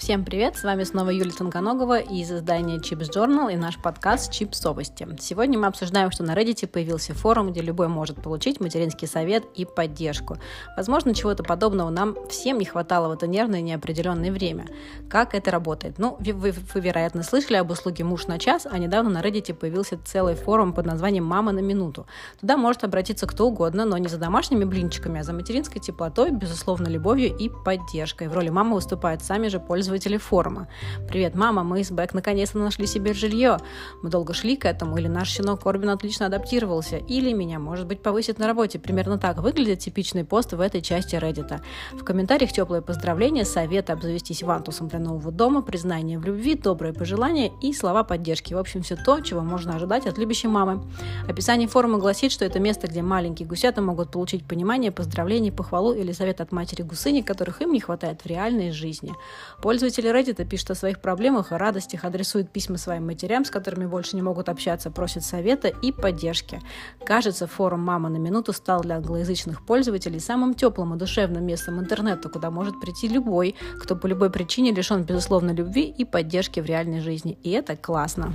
Всем привет, с вами снова Юлия Тонконогова из издания Chips Journal и наш подкаст Chips Новости. Сегодня мы обсуждаем, что на Reddit появился форум, где любой может получить материнский совет и поддержку. Возможно, чего-то подобного нам всем не хватало в это нервное и неопределенное время. Как это работает? Ну, вы, вы, вы вероятно, слышали об услуге «Муж на час», а недавно на Reddit появился целый форум под названием «Мама на минуту». Туда может обратиться кто угодно, но не за домашними блинчиками, а за материнской теплотой, безусловно, любовью и поддержкой. В роли мамы выступают сами же пользователи пользователей форума. «Привет, мама, мы с Бэк наконец-то нашли себе жилье. Мы долго шли к этому, или наш щенок Корбин отлично адаптировался, или меня, может быть, повысит на работе». Примерно так выглядит типичный пост в этой части Reddit. В комментариях теплые поздравления, советы обзавестись вантусом для нового дома, признание в любви, добрые пожелания и слова поддержки. В общем, все то, чего можно ожидать от любящей мамы. Описание форума гласит, что это место, где маленькие гусята могут получить понимание, поздравления, похвалу или совет от матери гусыни, которых им не хватает в реальной жизни. Пользователи Reddit пишут о своих проблемах и радостях, адресуют письма своим матерям, с которыми больше не могут общаться, просят совета и поддержки. Кажется, форум «Мама на минуту» стал для англоязычных пользователей самым теплым и душевным местом интернета, куда может прийти любой, кто по любой причине лишен безусловно любви и поддержки в реальной жизни. И это классно.